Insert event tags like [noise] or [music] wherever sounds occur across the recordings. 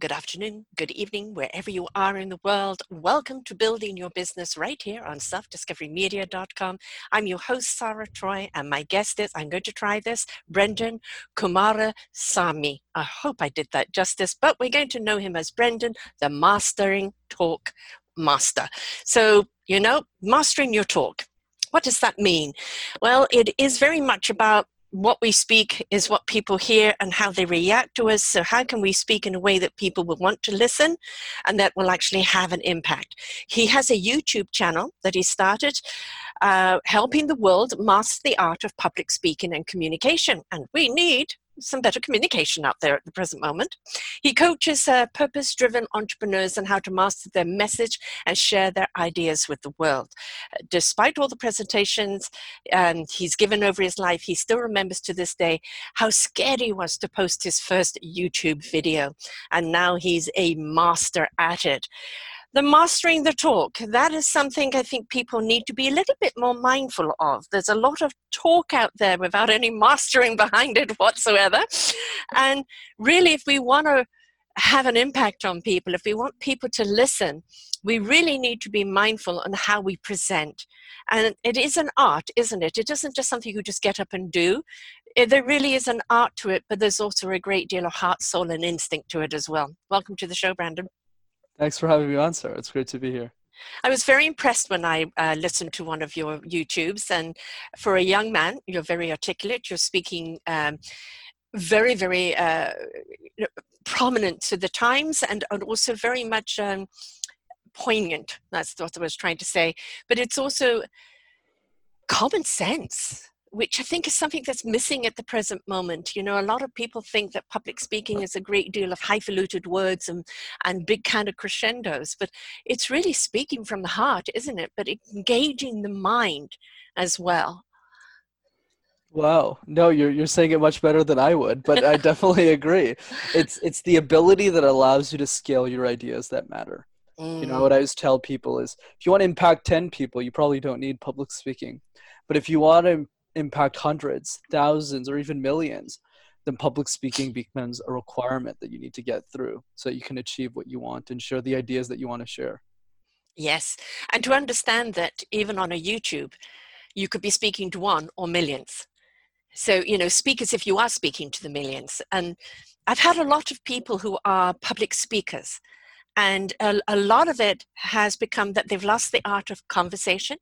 good afternoon, good evening, wherever you are in the world. Welcome to Building Your Business right here on selfdiscoverymedia.com. I'm your host, Sarah Troy, and my guest is, I'm going to try this, Brendan Kumara Sami. I hope I did that justice, but we're going to know him as Brendan, the Mastering Talk Master. So, you know, mastering your talk. What does that mean? Well, it is very much about what we speak is what people hear and how they react to us. So, how can we speak in a way that people will want to listen and that will actually have an impact? He has a YouTube channel that he started. Uh, helping the world master the art of public speaking and communication. And we need some better communication out there at the present moment. He coaches uh, purpose driven entrepreneurs on how to master their message and share their ideas with the world. Despite all the presentations um, he's given over his life, he still remembers to this day how scared he was to post his first YouTube video. And now he's a master at it the mastering the talk that is something i think people need to be a little bit more mindful of. There's a lot of talk out there without any [laughs] mastering behind it whatsoever. And really if we want to have an impact on people if we want people to listen we really need to be mindful on how we present. And it is an art isn't it? It isn't just something you just get up and do. There really is an art to it but there's also a great deal of heart soul and instinct to it as well. Welcome to the show brandon Thanks for having me on, sir. It's great to be here. I was very impressed when I uh, listened to one of your YouTubes, and for a young man, you're very articulate. You're speaking um, very, very uh, prominent to the times, and, and also very much um, poignant. That's what I was trying to say. But it's also common sense which I think is something that's missing at the present moment. You know, a lot of people think that public speaking is a great deal of highfalutin words and, and big kind of crescendos, but it's really speaking from the heart, isn't it? But engaging the mind as well. Wow. No, you're you're saying it much better than I would, but I definitely [laughs] agree. It's it's the ability that allows you to scale your ideas that matter. Mm. You know, what I always tell people is if you want to impact 10 people, you probably don't need public speaking. But if you want to impact hundreds, thousands, or even millions, then public speaking becomes a requirement that you need to get through so you can achieve what you want and share the ideas that you want to share. Yes. And to understand that even on a YouTube, you could be speaking to one or millions. So, you know, speak as if you are speaking to the millions. And I've had a lot of people who are public speakers, and a, a lot of it has become that they've lost the art of conversation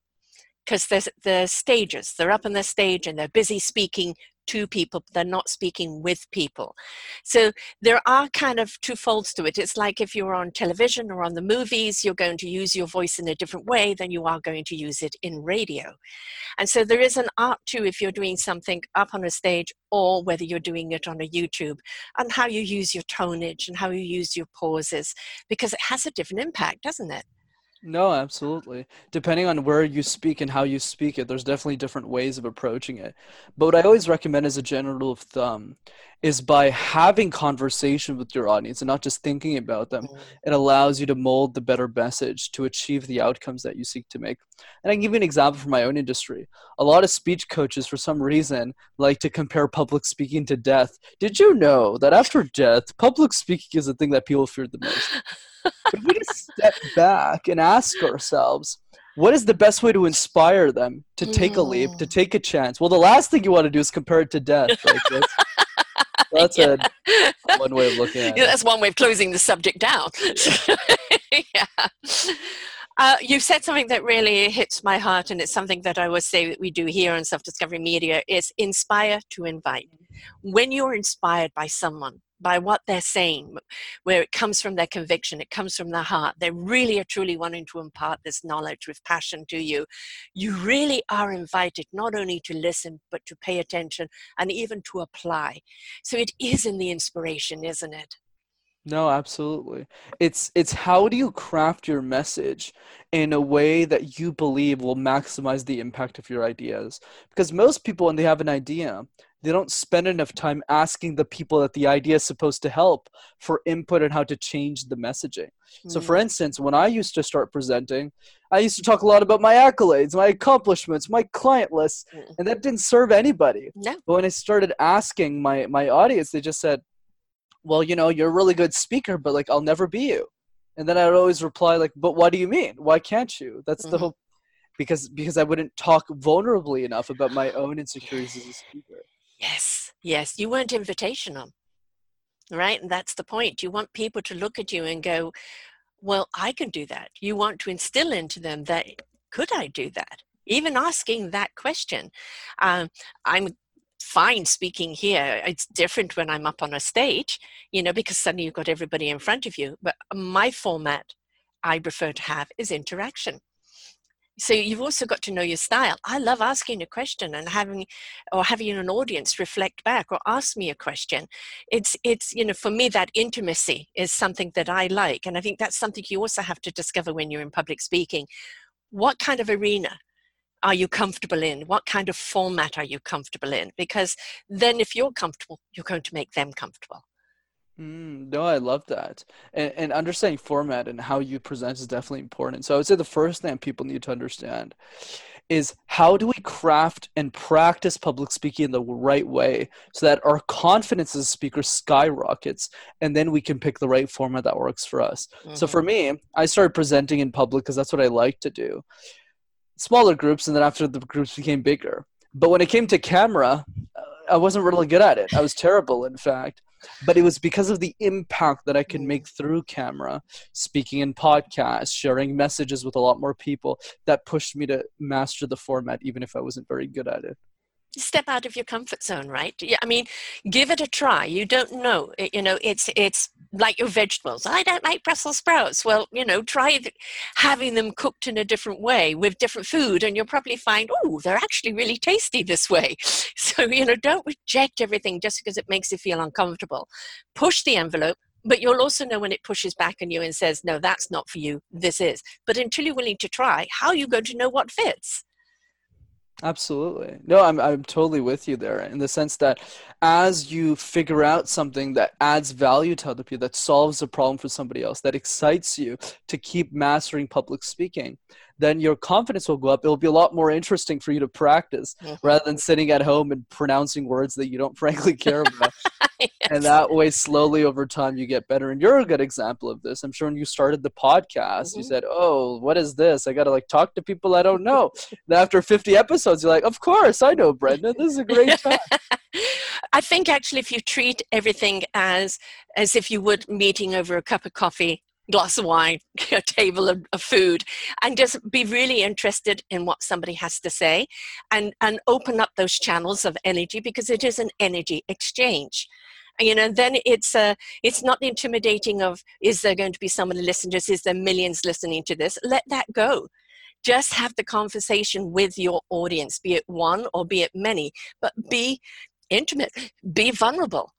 because there's the stages they're up on the stage and they're busy speaking to people they're not speaking with people. So there are kind of two folds to it. It's like if you're on television or on the movies you're going to use your voice in a different way than you are going to use it in radio. And so there is an art too if you're doing something up on a stage or whether you're doing it on a youtube and how you use your tonage and how you use your pauses because it has a different impact doesn't it no, absolutely. Depending on where you speak and how you speak it, there's definitely different ways of approaching it. But what I always recommend as a general rule of thumb is by having conversation with your audience and not just thinking about them, mm-hmm. it allows you to mold the better message to achieve the outcomes that you seek to make. And I can give you an example from my own industry. A lot of speech coaches, for some reason, like to compare public speaking to death. Did you know that after death, public speaking is the thing that people fear the most? [laughs] if we just step back and ask ourselves, what is the best way to inspire them to take a leap, to mm. take a chance? Well, the last thing you want to do is compare it to death. Like [laughs] that's yeah. a one way of looking at yeah, it. That's one way of closing the subject down. yeah. [laughs] Uh, you said something that really hits my heart, and it's something that I always say that we do here on Self Discovery Media is inspire to invite. When you're inspired by someone, by what they're saying, where it comes from their conviction, it comes from their heart. They really are truly wanting to impart this knowledge with passion to you. You really are invited not only to listen, but to pay attention and even to apply. So it is in the inspiration, isn't it? No, absolutely. It's it's how do you craft your message in a way that you believe will maximize the impact of your ideas? Because most people when they have an idea, they don't spend enough time asking the people that the idea is supposed to help for input on how to change the messaging. Mm. So for mm. instance, when I used to start presenting, I used to talk a lot about my accolades, my accomplishments, my client list, mm. and that didn't serve anybody. No. But when I started asking my my audience, they just said, well, you know, you're a really good speaker, but like, I'll never be you. And then I would always reply like, but what do you mean? Why can't you? That's mm-hmm. the whole, because, because I wouldn't talk vulnerably enough about my own insecurities as a speaker. Yes. Yes. You weren't invitational. Right. And that's the point. You want people to look at you and go, well, I can do that. You want to instill into them that, could I do that? Even asking that question. Um, I'm fine speaking here. It's different when I'm up on a stage, you know, because suddenly you've got everybody in front of you. But my format I prefer to have is interaction. So you've also got to know your style. I love asking a question and having or having an audience reflect back or ask me a question. It's it's you know for me that intimacy is something that I like and I think that's something you also have to discover when you're in public speaking. What kind of arena are you comfortable in? What kind of format are you comfortable in? Because then, if you're comfortable, you're going to make them comfortable. Mm, no, I love that. And, and understanding format and how you present is definitely important. So I would say the first thing people need to understand is how do we craft and practice public speaking in the right way so that our confidence as a speaker skyrockets and then we can pick the right format that works for us. Mm-hmm. So for me, I started presenting in public because that's what I like to do smaller groups, and then after the groups became bigger. But when it came to camera, I wasn't really good at it. I was terrible, in fact. But it was because of the impact that I could make through camera, speaking in podcasts, sharing messages with a lot more people, that pushed me to master the format, even if I wasn't very good at it step out of your comfort zone right? I mean give it a try. You don't know you know it's it's like your vegetables. I don't like brussels sprouts. Well you know try having them cooked in a different way with different food and you'll probably find oh they're actually really tasty this way. [laughs] So you know don't reject everything just because it makes you feel uncomfortable. Push the envelope but you'll also know when it pushes back on you and says no that's not for you. This is. But until you're willing to try how are you going to know what fits Absolutely. No, I'm I'm totally with you there in the sense that as you figure out something that adds value to other people, that solves a problem for somebody else, that excites you to keep mastering public speaking, then your confidence will go up. It'll be a lot more interesting for you to practice mm-hmm. rather than sitting at home and pronouncing words that you don't [laughs] frankly care about. [laughs] And that way, slowly over time, you get better. And you're a good example of this. I'm sure when you started the podcast, mm-hmm. you said, Oh, what is this? I got to like talk to people I don't know. and after 50 episodes, you're like, Of course, I know Brenda. This is a great [laughs] time. I think actually, if you treat everything as as if you would meeting over a cup of coffee glass of wine, [laughs] a table of, of, food, and just be really interested in what somebody has to say and, and open up those channels of energy because it is an energy exchange. You know, then it's uh, it's not intimidating of is there going to be someone listening to this? Is there millions listening to this? Let that go. Just have the conversation with your audience, be it one or be it many, but be intimate, be vulnerable,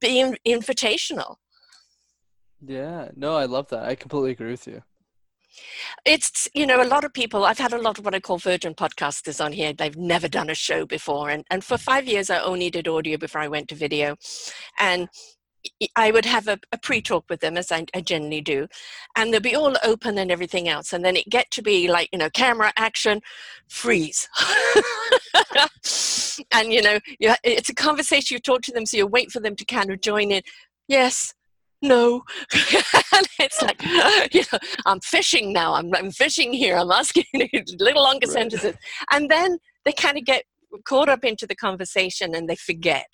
be invitational yeah, no, I love that. I completely agree with you. It's, you know, a lot of people, I've had a lot of what I call virgin podcasters on here. They've never done a show before. And, and for five years, I only did audio before I went to video. And I would have a, a pre-talk with them as I, I, generally do, and they'll be all open and everything else, and then it get to be like you know camera action, freeze, [laughs] and you know you, it's a conversation. You talk to them, so you wait for them to kind of join in. Yes, no. [laughs] and it's like, [laughs] you know, I'm fishing now. I'm, I'm fishing here. I'm asking [laughs] little longer right. sentences. And then they kind of get caught up into the conversation and they forget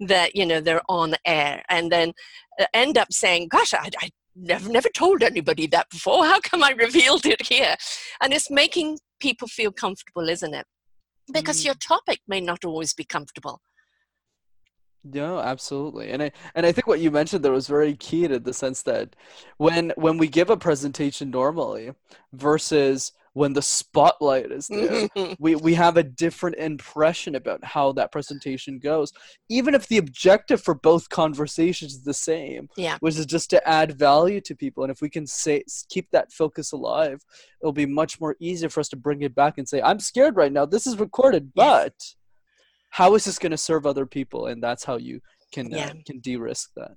that, you know, they're on air and then uh, end up saying, gosh, I, I never, never told anybody that before. How come I revealed it here? And it's making people feel comfortable, isn't it? Because mm. your topic may not always be comfortable no, absolutely. And I and I think what you mentioned there was very key to the sense that when when we give a presentation normally versus when the spotlight is there. [laughs] we we have a different impression about how that presentation goes, even if the objective for both conversations is the same. Yeah. which is just to add value to people. And if we can say keep that focus alive, it'll be much more easier for us to bring it back and say, "I'm scared right now. This is recorded, Yes. but how is this going to serve other people?" And that's how you can Yeah. uh, can de-risk that.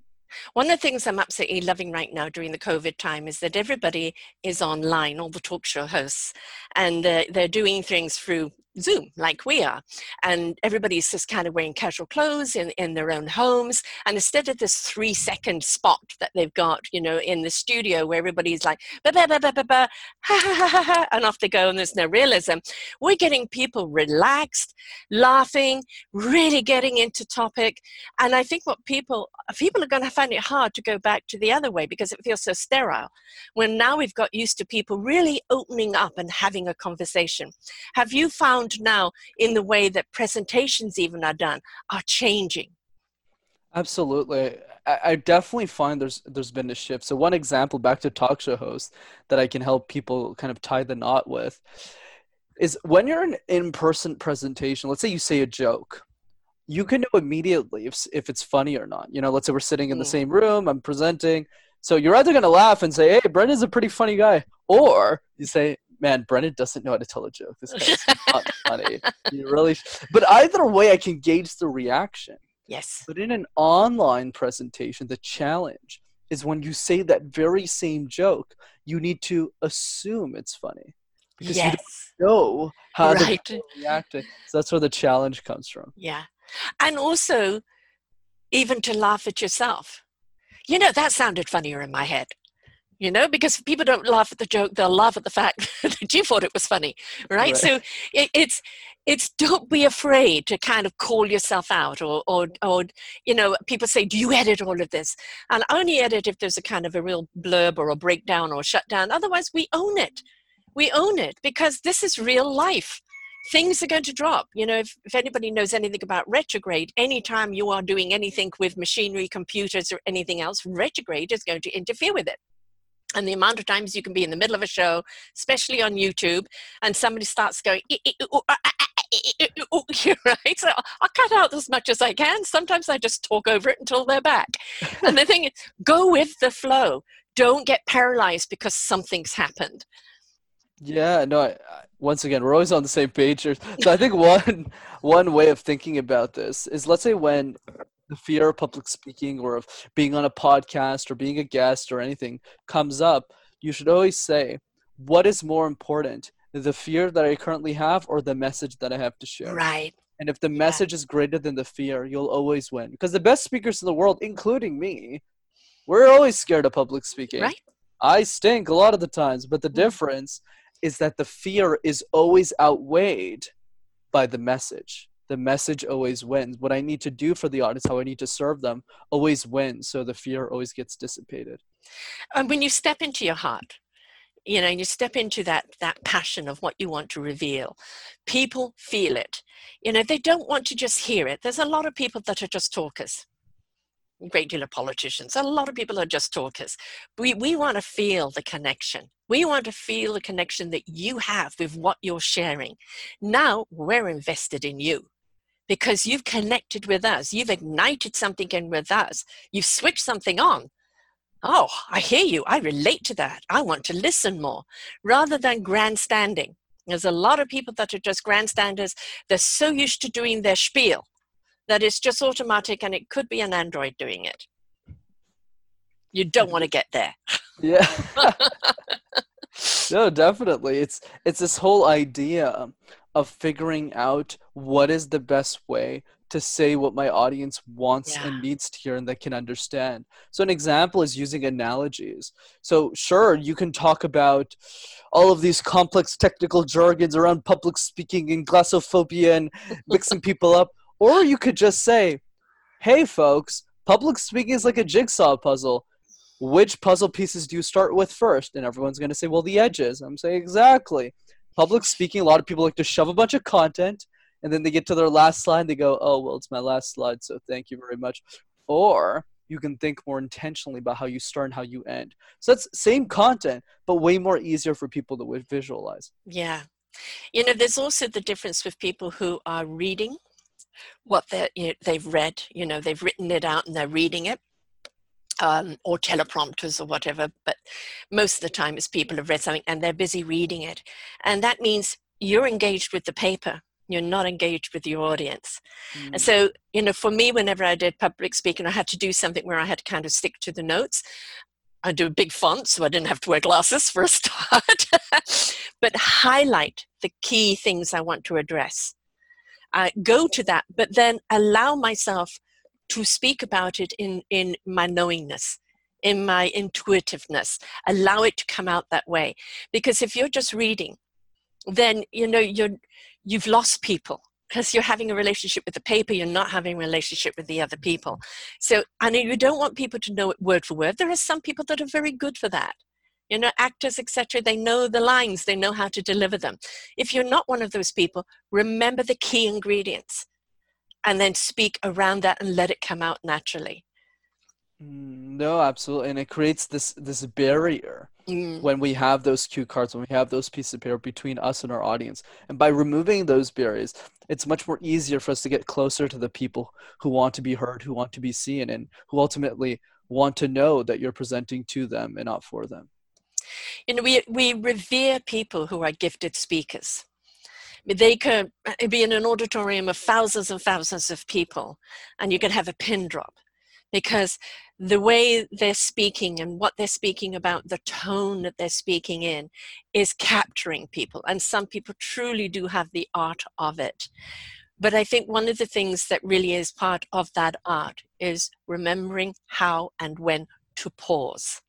One of the things I'm absolutely loving right now during the COVID time is that everybody is online, all the talk show hosts, and uh, they're doing things through Zoom, like we are. And everybody's just kind of wearing casual clothes in, in their own homes. And instead of this three second spot that they've got, you know, in the studio where everybody's like, ba ba ba ba ba ha ha ha, ha, and off they go, and there's no realism, we're getting people relaxed, laughing, really getting into topic. And I think what people people are going to find it hard to go back to the other way because it feels so sterile. When now we've got used to people really opening up and having a conversation. Have you found now in the way that presentations even are done are changing? Absolutely. I, I definitely find there's there's been a shift. So one example back to talk show host that I can help people kind of tie the knot with is when you're an in-person presentation, let's say you say a joke, you can know immediately if if it's funny or not. You know, let's say we're sitting in the Mm. same room, I'm presenting. So you're either gonna laugh and say, Hey, Brendan's a pretty funny guy, or you say, Man, Brendan doesn't know how to tell a joke. This guy's [laughs] not funny. You really sh-" but either way I can gauge the reaction. Yes. But in an online presentation, the challenge is when you say that very same joke, you need to assume it's funny because you don't know how Right. are reacting. So that's where the challenge comes from. Yeah. And also, even to laugh at yourself. You know, that sounded funnier in my head. You know, because if people don't laugh at the joke, they'll laugh at the fact [laughs] that you thought it was funny, right? Right. So it, it's it's don't be afraid to kind of call yourself out, or or or you know, people say, "Do you edit all of this?" And only edit if there's a kind of a real blurb or a breakdown or a shutdown. Otherwise, we own it. We own it because this is real life things are going to drop. You know, if, if anybody knows anything about retrograde, anytime you are doing anything with machinery, computers, or anything else, retrograde is going to interfere with it. And the amount of times you can be in the middle of a show, especially on YouTube, and somebody starts going, right? So I'll cut out as much as I can. Sometimes I just talk over it until they're back. and the thing is, go with the flow. Don't get paralyzed because something's happened. Yeah, no. I, I- once again, we're always on the same page. So I think one [laughs] one way of thinking about this is, let's say, when the fear of public speaking or of being on a podcast or being a guest or anything comes up, you should always say, "What is more important, the fear that I currently have or the message that I have to share?" Right. And if the message is greater than the fear, you'll always win. Because the best speakers in the world, including me, we're always scared of public speaking. Right. I stink a lot of the times, but the Mm. difference is that the fear is always outweighed by the message. The message always wins. What I need to do for the audience, how I need to serve them, always wins. So the fear always gets dissipated. and when you step into your heart you know you step into that that passion of what you want to reveal people feel it. You know they don't want to just hear it. There's a lot of people that are just talkers. A great deal of politicians. A lot of people are just talkers. We we want to feel the connection. We want to feel the connection that you have with what you're sharing. Now we're invested in you because you've connected with us you've ignited something in with us you've switched something on Oh, I hear you. I relate to that. I want to listen more rather than grandstanding. There's a lot of people that are just grandstanders. They're so used to doing their spiel that it's just automatic and it could be an android doing it. You don't want to get there. Yeah. [laughs] [laughs] no, definitely. It's it's this whole idea of figuring out what is the best way to say what my audience wants Yeah. and needs to hear and that can understand. So an example is using analogies. So sure, you can talk about all of these complex technical jargons around public speaking and glossophobia and mixing people up, [laughs] or you could just say, "Hey folks, public speaking is like a jigsaw puzzle which puzzle pieces do you start with first? And everyone's going to say, well, the edges. I'm saying, exactly. Public speaking, a lot of people like to shove a bunch of content, and then they get to their last slide they go, oh, well, it's my last slide, so thank you very much. Or you can think more intentionally about how you start and how you end. So that's same content, but way more easier for people to visualize. Yeah. You know, there's also the difference with people who are reading what you know, they've read, you know, they've written it out and they're reading it. Um, or teleprompters or whatever, but most of the time it's people have read something and they're busy reading it. And that means you're engaged with the paper you're not engaged with your audience. Mm. And so, you know, for me, whenever I did public speaking, I had to do something where I had to kind of stick to the notes. I do a big font, so I didn't have to wear glasses for a [laughs] start, but highlight the key things I want to address. Uh, go to that, but then allow myself to speak about it in, in my knowingness, in my intuitiveness. Allow it to come out that way. Because if you're just reading, then you know you're you've lost people. Because you're having a relationship with the paper you're not having a relationship with the other people. So and you don't want people to know it word for word. There are some people that are very good for that. You know actors etc they know the lines they know how to deliver them. If you're not one of those people remember the key ingredients and then speak around that and let it come out naturally mm, no absolutely and it creates this this barrier mm. when we have those cue cards, when we have those pieces of paper between us and our audience. And by removing those barriers, it's much more easier for us to get closer to the people who want to be heard, who want to be seen, and who ultimately want to know that you're presenting to them and not for them. You know, we, we revere people who are gifted speakers. They could be in an auditorium of thousands and thousands of people, and you can have a pin drop because the way they're speaking and what they're speaking about, the tone that they're speaking in, is capturing people. And some people truly do have the art of it. But I think one of the things that really is part of that art is remembering how and when to pause.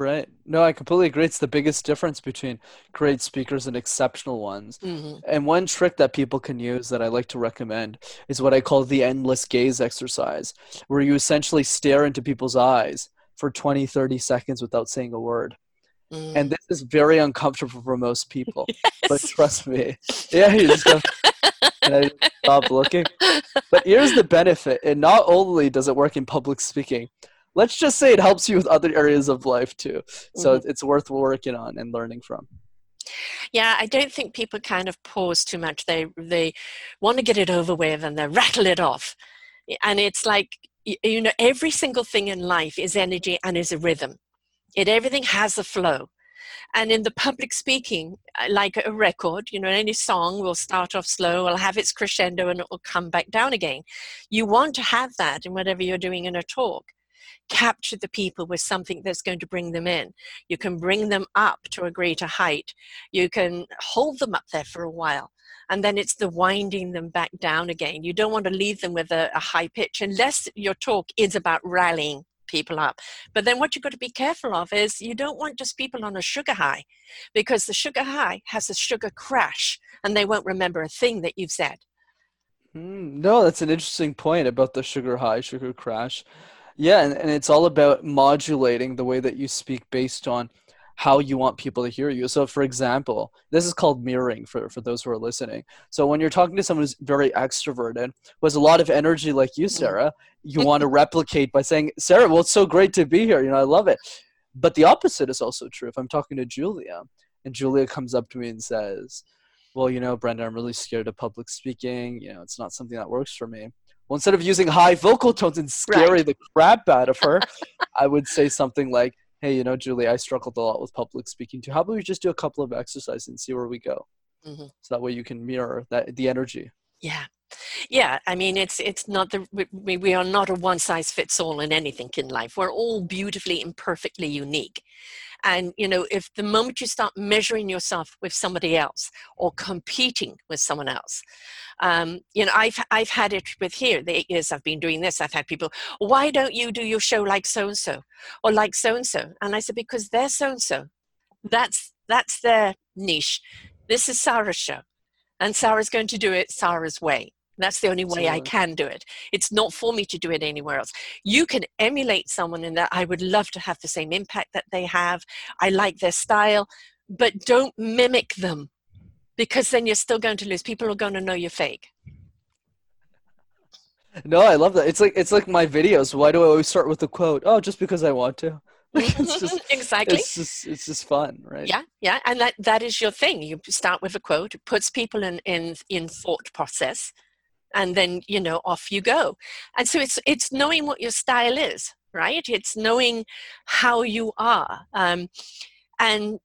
Right. No, I completely agree. It's the biggest difference between great speakers and exceptional ones. Mm-hmm. And one trick that people can use that I like to recommend is what I call the endless gaze exercise, where you essentially stare into people's eyes for 20, 30 seconds without saying a word. Mm. And this is very uncomfortable for most people. [laughs] yes. But trust me. Yeah, you just go [laughs] and I stop looking. But here's the benefit. And not only does it work in public speaking, let's just say it helps you with other areas of life too. So mm-hmm. it's worth working on and learning from. Yeah, I don't think people kind of pause too much. They they want to get it over with and they [laughs] rattle it off. And it's like you know every single thing in life is energy and is a rhythm. It everything has a flow. And in the public speaking, uh, like a record, you know, any song will start off slow, will have its crescendo, and it will come back down again. You want to have that in whatever you're doing in a talk capture the people with something that's going to bring them in. You can bring them up to a greater height. You can hold them up there for a while. And then it's the winding them back down again. You don't want to leave them with a, a high pitch unless your talk is about rallying people up. But then what you've got to be careful of is you don't want just people on a sugar high because the sugar high has a sugar crash and they won't remember a thing that you've said. Mm, no, that's an interesting point about the sugar high, sugar crash. Yeah, and, and it's all about modulating the way that you speak based on how you want people to hear you. So, for example, this is called mirroring for, for those who are listening. So, when you're talking to someone who's very extroverted, who has a lot of energy like you, mm-hmm. Sarah, you want to replicate by saying, Sarah, well, it's so great to be here. You know, I love it. But the opposite is also true. If I'm talking to Julia and Julia comes up to me and says, well, you know, Brenda, I'm really scared of public speaking. You know, it's not something that works for me. Well, instead of using high vocal tones and scary right. the crap out of her, I would say something like, "Hey, you know, Julie, I struggled a lot with public speaking too. How about we just do a couple of exercises and see where we go?" Mm-hmm. So that way you can mirror that the energy. Yeah, yeah. I mean, it's it's not the we, we are not a one size fits all in anything in life. We're all beautifully and perfectly unique. And, you know, if the moment you start measuring yourself with somebody else or competing with someone else, um, you know, I've, I've had it with here, the eight years I've been doing this, I've had people, why don't you do your show like so and so or like so and so? And I said, because they're so and so. That's, that's their niche. This is Sarah's show. And Sarah's going to do it Sarah's way. That's the only way I can do it. It's not for me to do it anywhere else. You can emulate someone in that I would love to have the same impact that they have. I like their style, but don't mimic them because then you're still going to lose. People are going to know you're fake. no, I love that. It's like it's like my videos. Why do I always start with a quote? Oh, just because I want to. [laughs] it's just [laughs] exactly. It's just it's just fun, right? Yeah, yeah, and that that is your thing. You start with a quote, it puts people in in in thought process, and then you know off you go. And so it's it's knowing what your style is, right? It's knowing how you are, um, and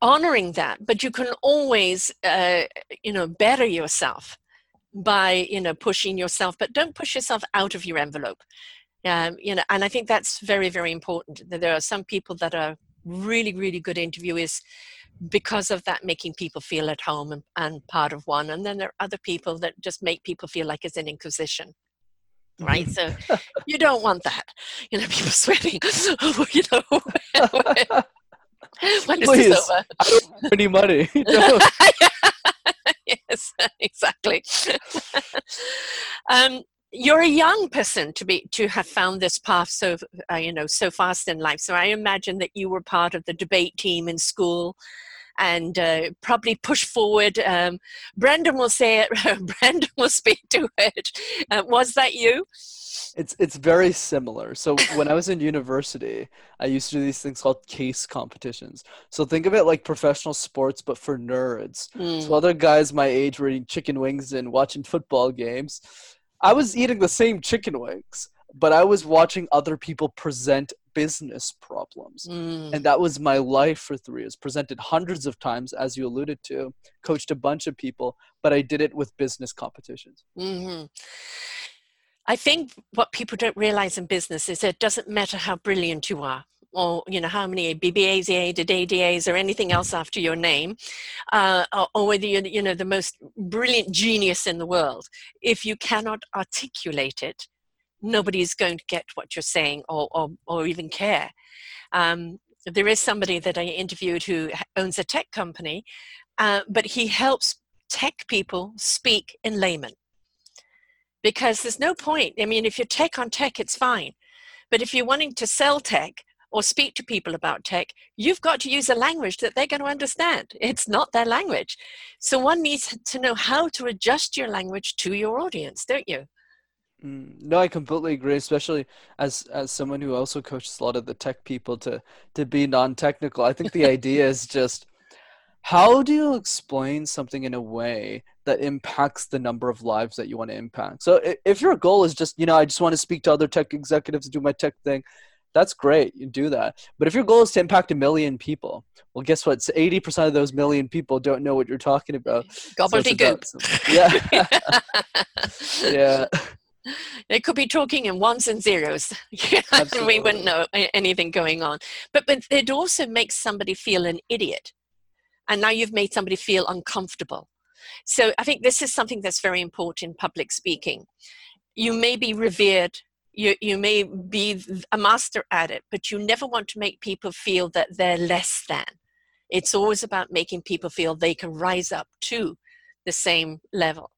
honoring that. But you can always uh, you know better yourself by you know pushing yourself, but don't push yourself out of your envelope um, you know, and I think that's very, very important. That there are some people that are really, really good interview is because of that, making people feel at home and, and part of one. And then there are other people that just make people feel like it's an inquisition right? So [laughs] you don't want that. You know, people [laughs] sweating. [laughs] you know, when is Please, this over? I don't have any money. No. yes, exactly. um, you're a young person to be to have found this path so uh, you know so fast in life so i imagine that you were part of the debate team in school and uh, probably push forward um, brendan will say it [laughs] brendan will speak to it uh, was that you It's it's very similar. So when I was in university, I used to do these things called case competitions. So think of it like professional sports, but for nerds. Mm. So other guys my age were eating chicken wings and watching football games. I was eating the same chicken wings, but I was watching other people present business problems. Mm. And that was my life for three years. Presented hundreds of times, as you alluded to, coached a bunch of people, but I did it with business competitions. hmm I think what people don't realize in business is it doesn't matter how brilliant you are or you know how many BBAs, ADAs, or anything else after your name, uh, or, whether you're you know the most brilliant genius in the world. If you cannot articulate it, nobody's going to get what you're saying or or, or even care. Um, there is somebody that I interviewed who owns a tech company, uh, but he helps tech people speak in layman because there's no point. I mean, if you're tech on tech, it's fine. But if you're wanting to sell tech or speak to people about tech, you've got to use a language that they're going to understand. It's not their language. So one needs to know how to adjust your language to your audience, don't you? Mm, no, I completely agree, especially as as someone who also coaches a lot of the tech people to to be non-technical. I think the [laughs] idea is just how do you explain something in a way that impacts the number of lives that you want to impact? So if your goal is just, you know, I just want to speak to other tech executives and do my tech thing, that's great. You do that. But if your goal is to impact a million people, well, guess what? 80% of those million people don't know what you're talking about. So Gobbledygook. about- [laughs] yeah. [laughs] yeah. They could be talking in ones and zeros. [laughs] we wouldn't know anything going on. But but it also makes somebody feel an idiot. And now you've made somebody feel uncomfortable. So I think this is something that's very important in public speaking. You may be revered, you, you may be a master at it, but you never want to make people feel that they're less than. It's always about making people feel they can rise up to the same level.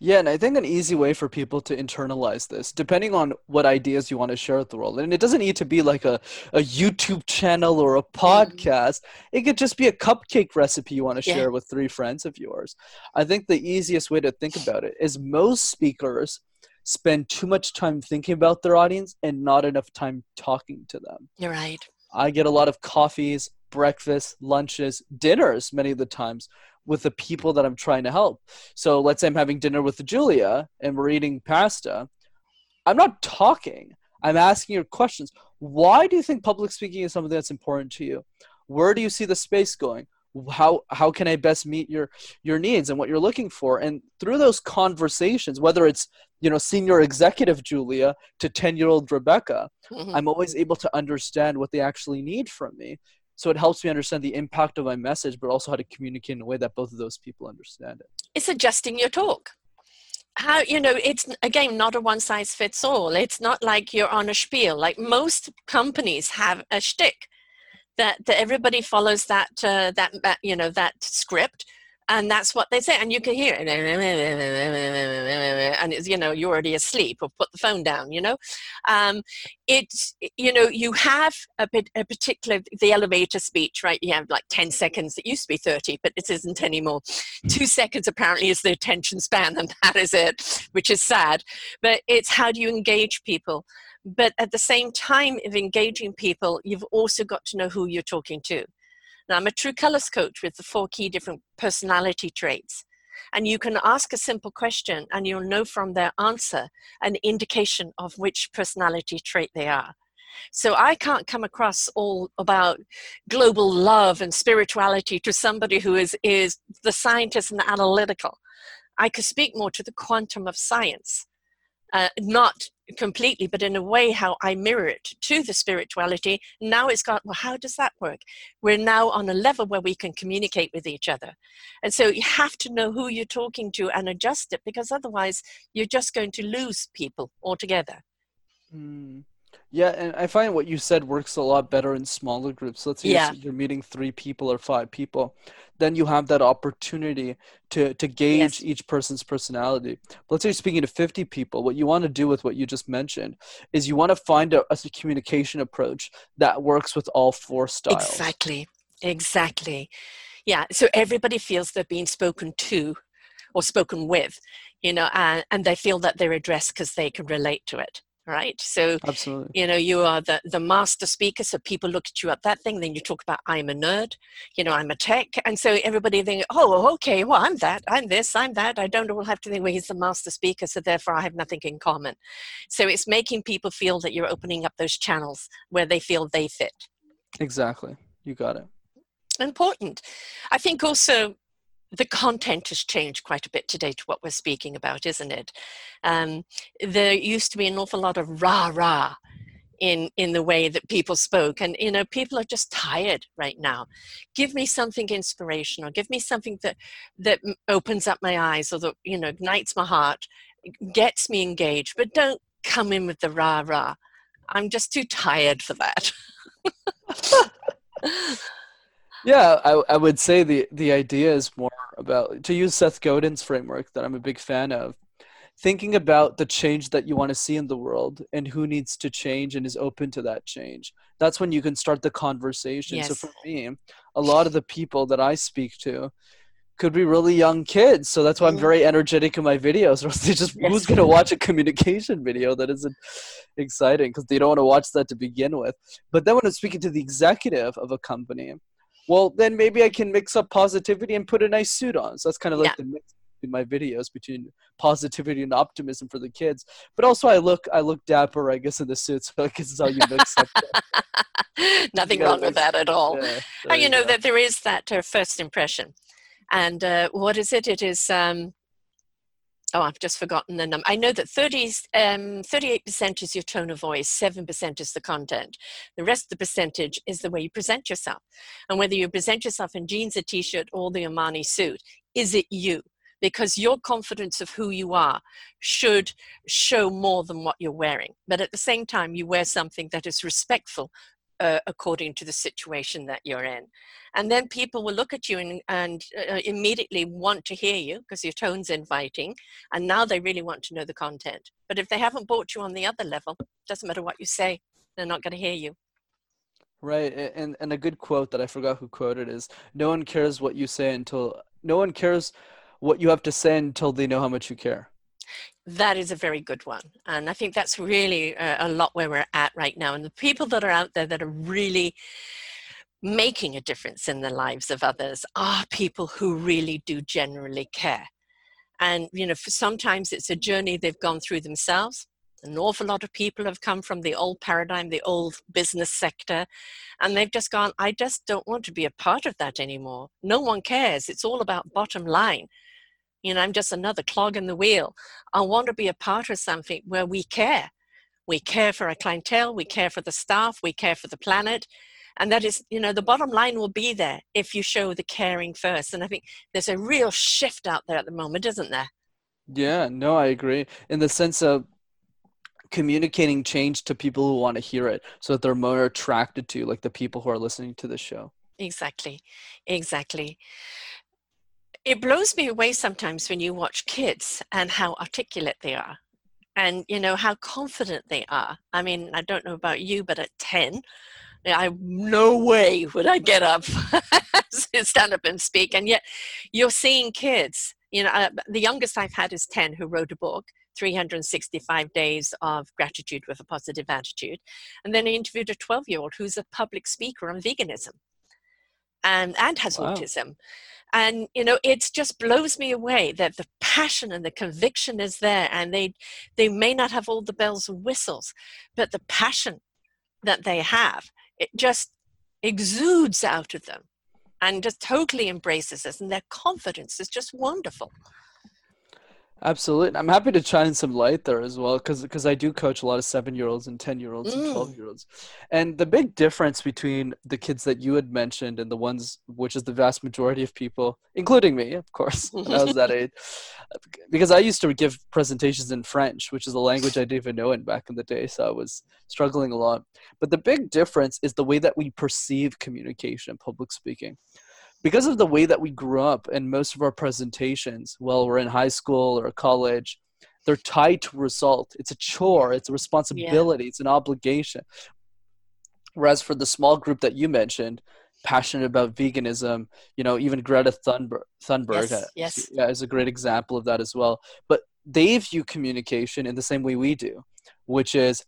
Yeah, and I think an easy way for people to internalize this, depending on what ideas you want to share with the world, and it doesn't need to be like a, a YouTube channel or a mm-hmm. podcast. It could just be a cupcake recipe you want to Yeah. share with three friends of yours. I think the easiest way to think about it is most speakers spend too much time thinking about their audience and not enough time talking to them. You're right. I get a lot of coffees, breakfasts, lunches, dinners many of the times with the people that I'm trying to help. So let's say I'm having dinner with Julia and we're eating pasta. I'm not talking. I'm asking her questions. Why do you think public speaking is something that's important to you? Where do you see the space going? How how can I best meet your your needs and what you're looking for? And through those conversations, whether it's you know senior executive Julia to 10 year old Rebecca, Mhm. I'm always able to understand what they actually need from me. So it helps me understand the impact of my message, but also how to communicate in a way that both of those people understand it. it's adjusting your talk. How you know it's again not a one size fits all. It's not like you're on a spiel. Like most companies have a shtick that, that everybody follows that uh, that that, you know that script. and that's what they say and you can hear it and it's you know you're already asleep or put the phone down you know? Um, it's you know you have a, bit, a particular the elevator speech right? You have like 10 seconds it used to be 30 but this isn't anymore. Two seconds apparently is the attention span and that is it which is sad. But it's how do you engage people but at the same time of engaging people you've also got to know who you're talking to now, I'm a true colors coach with the four key different personality traits. And you can ask a simple question and you'll know from their answer an indication of which personality trait they are. So I can't come across all about global love and spirituality to somebody who is, is the scientist and the analytical. I could speak more to the quantum of science, uh, not completely, but in a way how I mirror it to the spirituality. Now it's got, well, how does that work? We're now on a level where we can communicate with each other. And so you have to know who you're talking to and adjust it because otherwise you're just going to lose people altogether. Mm. Yeah, and I find what you said works a lot better in smaller groups. Let's say yeah. you're meeting three people or five people, then you have that opportunity to to gauge yes. each person's personality. Let's say you're speaking to 50 people. What you want to do with what you just mentioned is you want to find a, a communication approach that works with all four styles. Exactly. Exactly. Yeah. So everybody feels they're being spoken to or spoken with, you know, and, and they feel that they're addressed because they can relate to it right? So absolutely. you know you are the the master speaker so people look at you at that thing then you talk about i'm a nerd you know i'm a tech and so everybody think oh okay well i'm that i'm this i'm that i don't all have to think well he's the master speaker so therefore i have nothing in common. So it's making people feel that you're opening up those channels where they feel they fit. Exactly. You got it. Important. I think also the content has changed quite a bit today to what we're speaking about, isn't it? Um, there used to be an awful lot of rah rah in in the way that people spoke, and you know, people are just tired right now. Give me something inspirational. Give me something that that opens up my eyes, or that you know, ignites my heart, gets me engaged. But don't come in with the rah rah. I'm just too tired for that. [laughs] [laughs] [laughs] Yeah, I, I would say the, the idea is more about, to use Seth Godin's framework that I'm a big fan of, thinking about the change that you want to see in the world and who needs to change and is open to that change. That's when you can start the conversation. Yes. So for me, a lot of the people that I speak to could be really young kids. So that's why I'm mm-hmm. very energetic in my videos. [laughs] Or they just yes. who's gonna watch a communication video that isn't exciting because they don't want to watch that to begin with. But then when I'm speaking to the executive of a company, well, then maybe I can mix up positivity and put a nice suit on. So that's kind of like yeah. the mix in my videos between positivity and optimism for the kids. But also, I look I look dapper, I guess, in the suit. So I guess is how you mix up. [laughs] Nothing wrong with that at all. Yeah, and you know go. that there is that uh, first impression, and uh, what is it? It is. Um, oh, I've just forgotten the number. I know that 30, um, 38% is your tone of voice, 7% is the content. The rest of the percentage is the way you present yourself. And whether you present yourself in jeans, a t shirt, or the Armani suit, is it you? Because your confidence of who you are should show more than what you're wearing. But at the same time, you wear something that is respectful uh, according to the situation that you're in. And then people will look at you and, and uh, immediately want to hear you because your tone's inviting. And now they really want to know the content. But if they haven't bought you on the other level, doesn't matter what you say, they're not going to hear you. Right. And, and a good quote that I forgot who quoted is no one cares what you say until no one cares what you have to say until they know how much you care. That is a very good one. And I think that's really a, a lot where we're at right now. And the people that are out there that are really making a difference in the lives of others are people who really do generally care. And, you know, sometimes it's a journey they've gone through themselves. An awful lot of people have come from the old paradigm, the old business sector, and they've just gone, I just don't want to be a part of that anymore. No one cares. It's all about bottom line. You know, I'm just another clog in the wheel. I want to be a part of something where we care. We care for our clientele, we care for the staff, we care for the planet. And that is, you know, the bottom line will be there if you show the caring first. And I think there's a real shift out there at the moment, isn't there? Yeah, no, I agree. In the sense of communicating change to people who want to hear it so that they're more attracted to like the people who are listening to the show exactly exactly it blows me away sometimes when you watch kids and how articulate they are and you know how confident they are. I mean i don't know about you but at 10 i no way would i get up [laughs] stand up and speak. And yet you're seeing kids you know uh, the youngest i've had is 10 who wrote a book 365 days of gratitude with a positive attitude. And then i interviewed a 12 year old who's a public speaker on veganism and and has wow. autism and you know it just blows me away that the passion and the conviction is there and they they may not have all the bells and whistles but the passion that they have it just exudes out of them and just totally embraces us and their confidence is just wonderful Absolutely. I'm happy to shine some light there as well because because I do coach a lot of 7-year-olds and 10-year-olds mm. and 12-year-olds. And the big difference between the kids that you had mentioned and the ones which is the vast majority of people, including me, of course, [laughs] when I was that [laughs] age. Because I used to give presentations in French, which is a language I didn't even know in back in the day, so I was struggling a lot. But the big difference is the way that we perceive communication, public speaking because of the way that we grew up and most of our presentations while we're in high school or college they're tied to result. It's a chore. It's a responsibility. Yeah. it's an obligation. Whereas for the small group that you mentioned passionate about veganism you know even greta thunberg, thunberg yes, uh, yes. Yeah, is a great example of that as well. But they view communication in the same way we do which is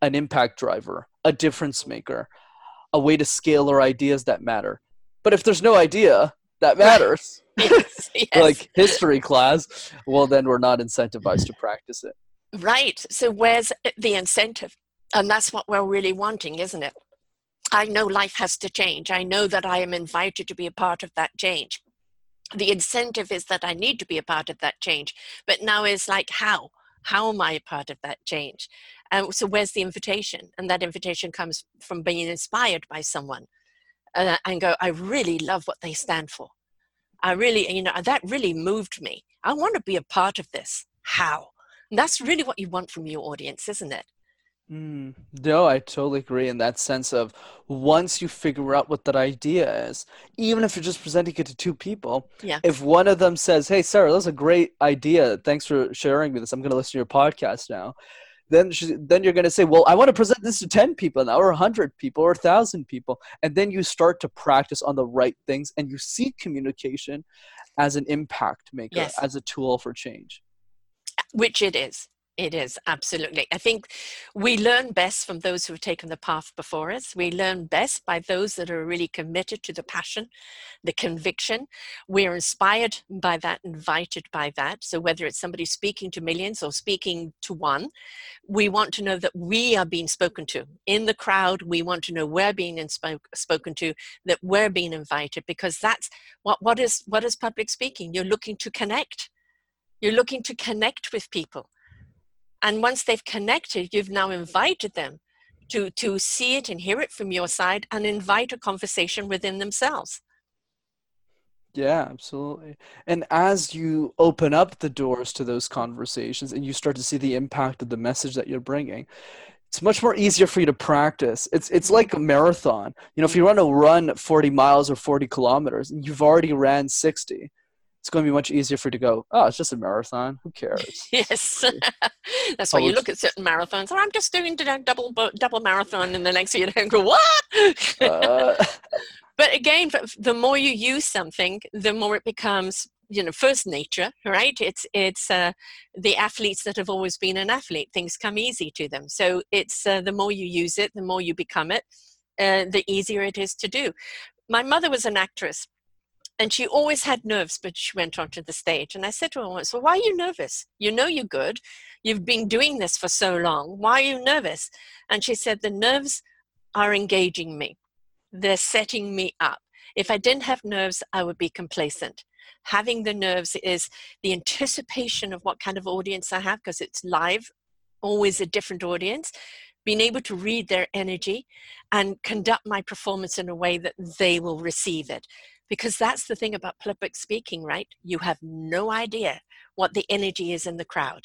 an impact driver a difference maker a way to scale our ideas that matter but if there's no idea that matters, [laughs] yes, yes. [laughs] like history class, well, then we're not incentivized to practice it. Right. So where's the incentive? And that's what we're really wanting, isn't it? I know life has to change. I know that I am invited to be a part of that change. The incentive is that I need to be a part of that change. But now is like, how? How am I a part of that change? Um, so, where's the invitation? And that invitation comes from being inspired by someone uh, and go, I really love what they stand for. I really, you know, that really moved me. I want to be a part of this. How? And that's really what you want from your audience, isn't it? Mm, no, I totally agree in that sense of once you figure out what that idea is, even if you're just presenting it to two people, yeah. if one of them says, Hey, Sarah, that's a great idea. Thanks for sharing me this. I'm going to listen to your podcast now then she, then you're going to say well i want to present this to 10 people now or 100 people or 1000 people. And then you start to practice on the right things and you see communication as an impact maker yes. as a tool for change. Which it is it is, absolutely. I think we learn best from those who have taken the path before us. We learn best by those that are really committed to the passion, the conviction. We're inspired by that, invited by that. So, whether it's somebody speaking to millions or speaking to one, we want to know that we are being spoken to. In the crowd, we want to know we're being inspo- spoken to, that we're being invited, because that's what, what, is, what is public speaking? You're looking to connect. You're looking to connect with people and once they've connected, you've now invited them to, to see it and hear it from your side and invite a conversation within themselves. Yeah, absolutely. And as you open up the doors to those conversations and you start to see the impact of the message that you're bringing, it's much more easier for you to practice. It's it's like a marathon. You know, if you mm-hmm. want to run 40 miles or 40 kilometers and you've already ran 60, it's going to be much easier for you to go, oh, it's just a marathon. Who cares? [laughs] yes. [laughs] That's why you look at certain marathons. Oh, I'm just doing a double double marathon, and the next year you don't [laughs] go, what? uh... but again, the more you use something, the more it becomes you know first nature right it's it's uh, the athletes that have always been an athlete things come easy to them so it's uh, the more you use it the more you become it uh, the easier it is to do my mother was an actress and she always had nerves, but she went onto the stage. And I said to her once, Well, why are you nervous? You know you're good. You've been doing this for so long. Why are you nervous? And she said, The nerves are engaging me, they're setting me up. If I didn't have nerves, I would be complacent. Having the nerves is the anticipation of what kind of audience I have because it's live, always a different audience being able to read their energy and conduct my performance in a way that they will receive it because that's the thing about public speaking, right? You have no idea what the energy is in the crowd.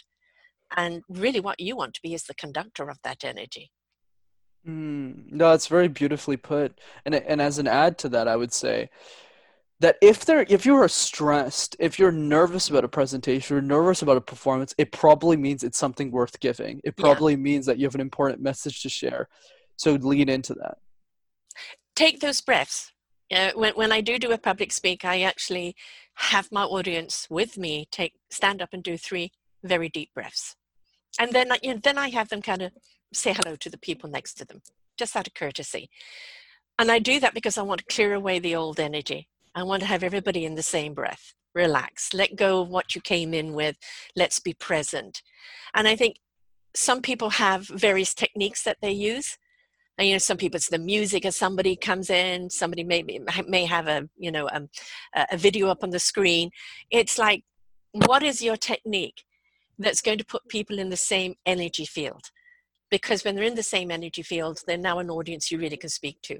And really, what you want to be is the conductor of that energy. Mm, no, it's very beautifully put. And, and as an add to that, I would say that if they're if you are stressed, if you're nervous about a presentation, or nervous about a performance, it probably means it's something worth giving. It probably yeah. means that you have an important message to share. So lean into that. Take those breaths. Uh, when when I do do a public speak, I actually have my audience with me take stand up and do three very deep breaths, and then you know, then I have them kind of say hello to the people next to them, just out of courtesy. And I do that because I want to clear away the old energy. I want to have everybody in the same breath. Relax, let go of what you came in with. Let's be present. And I think some people have various techniques that they use. And, you know, some people it's the music as somebody comes in. Somebody may may have a you know um, a, video up on the screen. It's like, what is your technique that's going to put people in the same energy field? Because when they're in the same energy field, they're now an audience you really can speak to.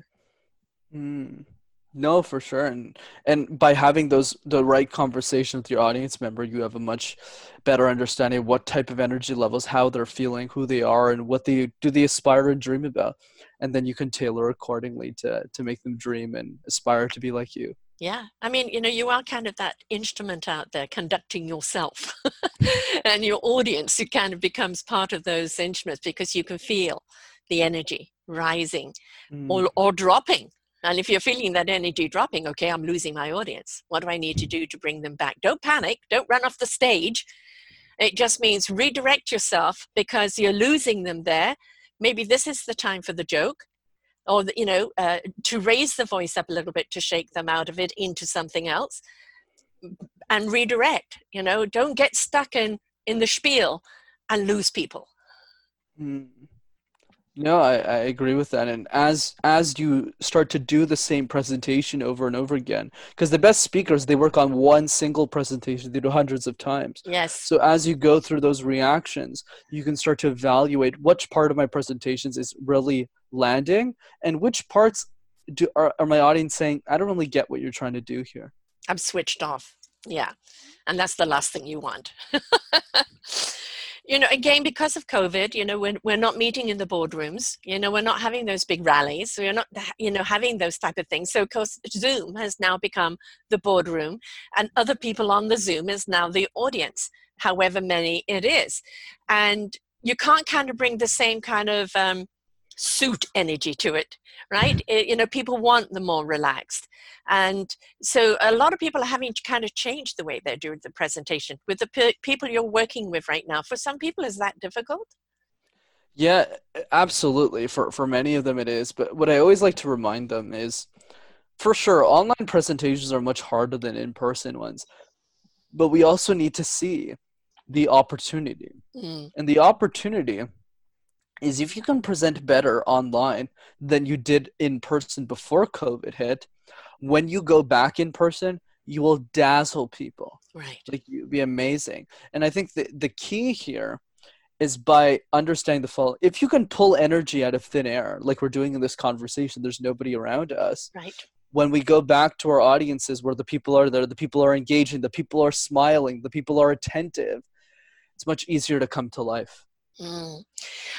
Mm. No, for sure, and and by having those the right conversation with your audience member, you have a much better understanding of what type of energy levels, how they're feeling, who they are, and what they do they aspire and dream about, and then you can tailor accordingly to to make them dream and aspire to be like you. Yeah, I mean, you know, you are kind of that instrument out there conducting yourself, [laughs] and your audience who kind of becomes part of those instruments because you can feel the energy rising mm. or or dropping and if you're feeling that energy dropping, okay, I'm losing my audience. What do I need to do to bring them back? Don't panic. Don't run off the stage. It just means redirect yourself because you're losing them there. Maybe this is the time for the joke or, you know, uh, to raise the voice up a little bit to shake them out of it into something else and redirect. You know, don't get stuck in, in the spiel and lose people. Mm. No, I, I agree with that. And as as you start to do the same presentation over and over again, because the best speakers they work on one single presentation, they do hundreds of times. Yes. So as you go through those reactions, you can start to evaluate which part of my presentations is really landing and which parts do are, are my audience saying, I don't really get what you're trying to do here. I'm switched off. Yeah. And that's the last thing you want. [laughs] you know, again, because of COVID, you know, we're, we're not meeting in the boardrooms, you know, we're not having those big rallies. We're not, you know, having those type of things. So, of course, Zoom has now become the boardroom and other people on the Zoom is now the audience, however many it is. And you can't kind of bring the same kind of um, suit energy to it, right? It, you know, people want the more relaxed. And so a lot of people are having to kind of change the way they're doing the presentation with the pe- people you're working with right now. For some people, is that difficult? Yeah, absolutely. For for many of them, it is. But what I always like to remind them is, for sure, online presentations are much harder than in person ones. But we also need to see the opportunity, mm. and the opportunity is if you can present better online than you did in person before COVID hit when you go back in person, you will dazzle people. Right. Like you'd be amazing. And I think the the key here is by understanding the fall. If you can pull energy out of thin air, like we're doing in this conversation, there's nobody around us. Right. When we go back to our audiences where the people are there, the people are engaging, the people are smiling, the people are attentive, it's much easier to come to life. Mm.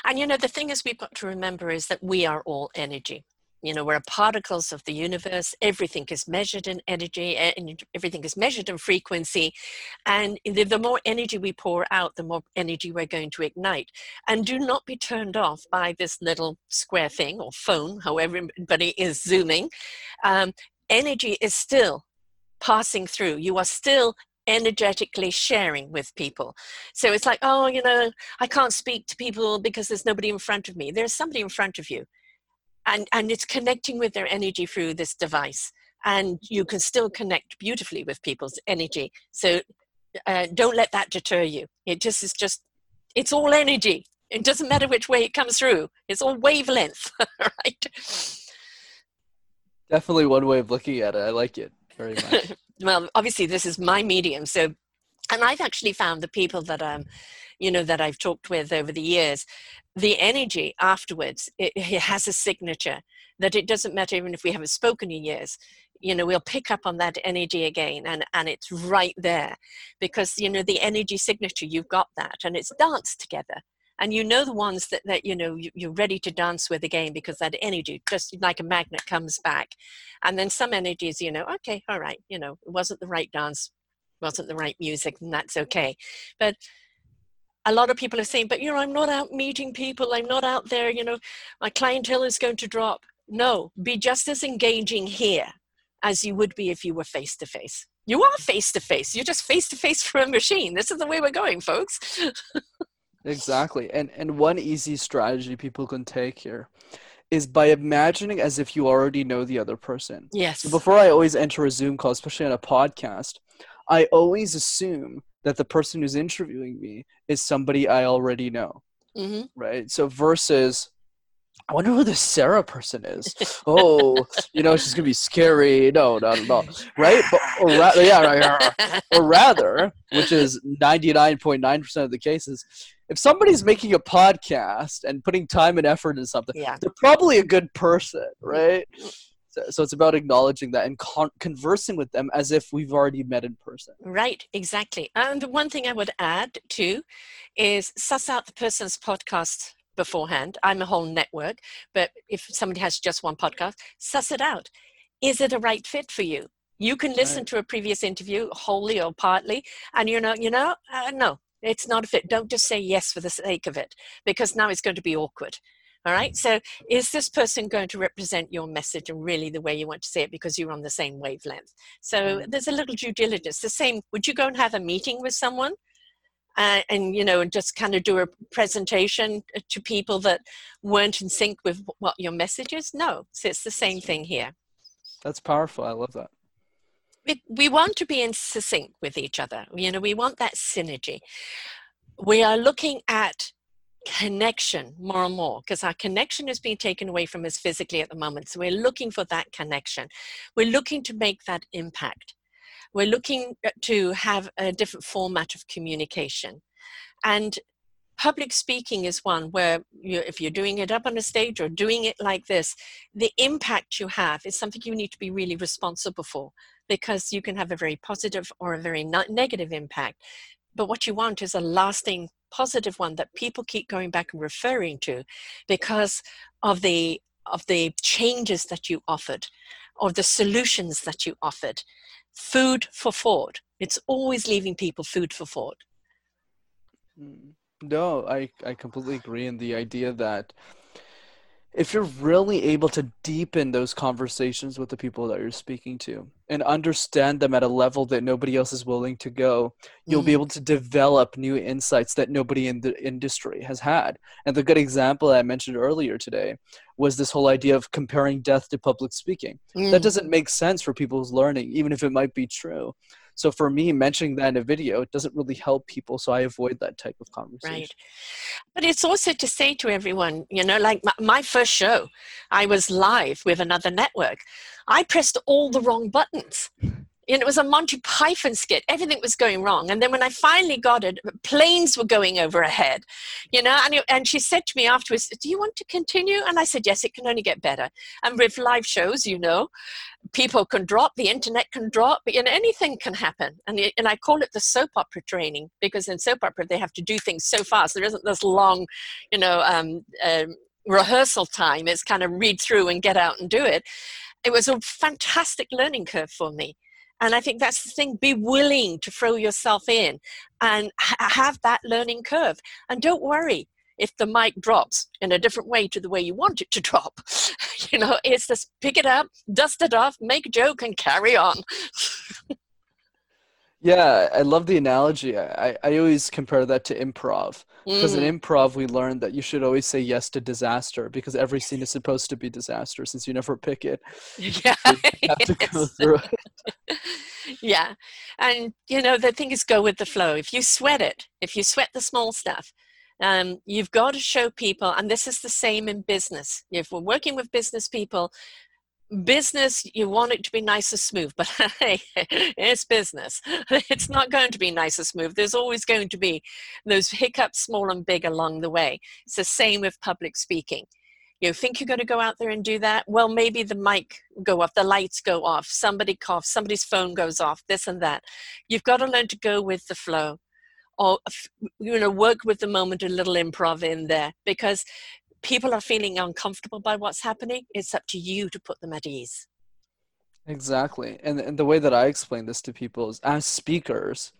And you know, the thing is, we've got to remember is that we are all energy. You know we're particles of the universe. Everything is measured in energy and everything is measured in frequency. And the, the, more energy we pour out the more energy we're going to ignite. And do not be turned off by this little square thing or phone however everybody is zooming. Um, energy is still passing through. You are still energetically sharing with people. So it's like, oh, you know, I can't speak to people because there's nobody in front of me. There's somebody in front of you and and it's connecting with their energy through this device and you can still connect beautifully with people's energy. So uh, don't let that deter you. It just is just it's all energy. It doesn't matter which way it comes through. It's all wavelength [laughs] right? Definitely one way of looking at it. I like it very much [laughs] well obviously this is my medium so and i've actually found the people that um you know that i've talked with over the years the energy afterwards it, it, has a signature that it doesn't matter even if we haven't spoken in years you know we'll pick up on that energy again and and it's right there because you know the energy signature you've got that and it's danced together and you know the ones that, that you know you, you're ready to dance with again because that energy just like a magnet comes back. And then some energies you know okay all right you know it wasn't the right dance wasn't the right music and that's okay. But a lot of people are saying but you know i'm not out meeting people i'm not out there you know my clientele is going to drop. No be just as engaging here as you would be if you were face to face you are face to face you're just face to face from a machine. This is the way we're going folks [laughs] Exactly. And and one easy strategy people can take here is by imagining as if you already know the other person. yes So before I always enter a Zoom call, especially on a podcast, I always assume that the person who's interviewing me is somebody I already know, hmm right? So versus I wonder who this Sarah person is. [laughs] Oh, you know, she's gonna be scary. No, not at all. Right? But or rather, yeah, right. Or rather, which is ninety nine point nine percent of the cases, if somebody's making a podcast and putting time and effort into something, yeah they're probably a good person, right? So, so it's about acknowledging that and con- conversing with them as if we've already met in person. Right, exactly. And the one thing I would add too is suss out the person's podcast beforehand. I'm a whole network, but if somebody has just one podcast, suss it out. Is it a right fit for you? You can listen Right. to a previous interview wholly or partly, and you know, you know, uh, no, it's not a fit. Don't just say yes for the sake of it, because now it's going to be awkward. All right. So, is this person going to represent your message and really the way you want to say it because you're on the same wavelength? So, Mm. there's a little due diligence. The same, would you go and have a meeting with someone? Uh, and you know, and just kind of do a presentation uh, to people that weren't in sync with what your message is? No, so it's the same thing here. That's powerful. I love that. We, want to be in sync with each other. You know, we want that synergy. We are looking at connection more and more because our connection is being taken away from us physically at the moment. So we're looking for that connection. We're looking to make that impact. We're looking uh, to have a different format of communication. And public speaking is one where you, if you're doing it up on a stage or doing it like this, the impact you have is something you need to be really responsible for because you can have a very positive or a very negative impact. But what you want is a lasting positive one that people keep going back and referring to because of the of the changes that you offered or the solutions that you offered food for thought it's always leaving people food for thought Mm. No, I, I completely agree in the idea that if you're really able to deepen those conversations with the people that you're speaking to and understand them at a level that nobody else is willing to go, you'll be Mhm. able to develop new insights that nobody in the industry has had. And the good example I mentioned earlier today was this whole idea of comparing death to public speaking. That Mm. doesn't make sense for people's learning, even if it might be true. So for me, mentioning that in a video, it doesn't really help people. So I avoid that type of conversation. Right. But it's also to say to everyone, you know, like my, my first show, I was live with another network. I pressed all the wrong buttons. It was a Monty Python skit. Everything was going wrong. And then when I finally got it, planes were going overhead, you know. And, it, and she said to me afterwards, Do you want to continue? And I said, Yes, it can only get better. And with live shows, you know, people can drop, the internet can drop, you know, anything can happen. And, it, and I call it the soap opera training because in soap opera, they have to do things so fast. There isn't this long, you know, um, um, rehearsal time. It's kind of read through and get out and do it. It was a fantastic learning curve for me. And I think that's the thing be willing to throw yourself in and ha- have that learning curve. And don't worry if the mic drops in a different way to the way you want it to [laughs] drop. you know, it's just pick it up, dust it off, make a joke, and carry on. [laughs] Yeah, I love the analogy. I, I always compare that to improv. Because Mm, in improv, we learned that you should always say yes to disaster because every scene is supposed to be disaster since you never pick it. [laughs] yeah. You have to [laughs] go through it. [laughs] yeah. And, you know, the thing is go with the flow. If you sweat it, if you sweat the small stuff, um, you've got to show people, and this is the same in business. If we're working with business people, business, you want it to be nice and smooth, but [laughs] hey, it's business. [laughs] It's not going to be nice and smooth. There's always going to be those hiccups, small and big, along the way. It's the same with public speaking. You think you're going to go out there and do that? Well, maybe the mic go off, the lights go off, somebody coughs, somebody's phone goes off, this and that. You've got to learn to go with the flow or you know work with the moment a little improv in there because people are feeling uncomfortable by what's happening it's up to you to put them at ease exactly and, and the way that i explain this to people is as speakers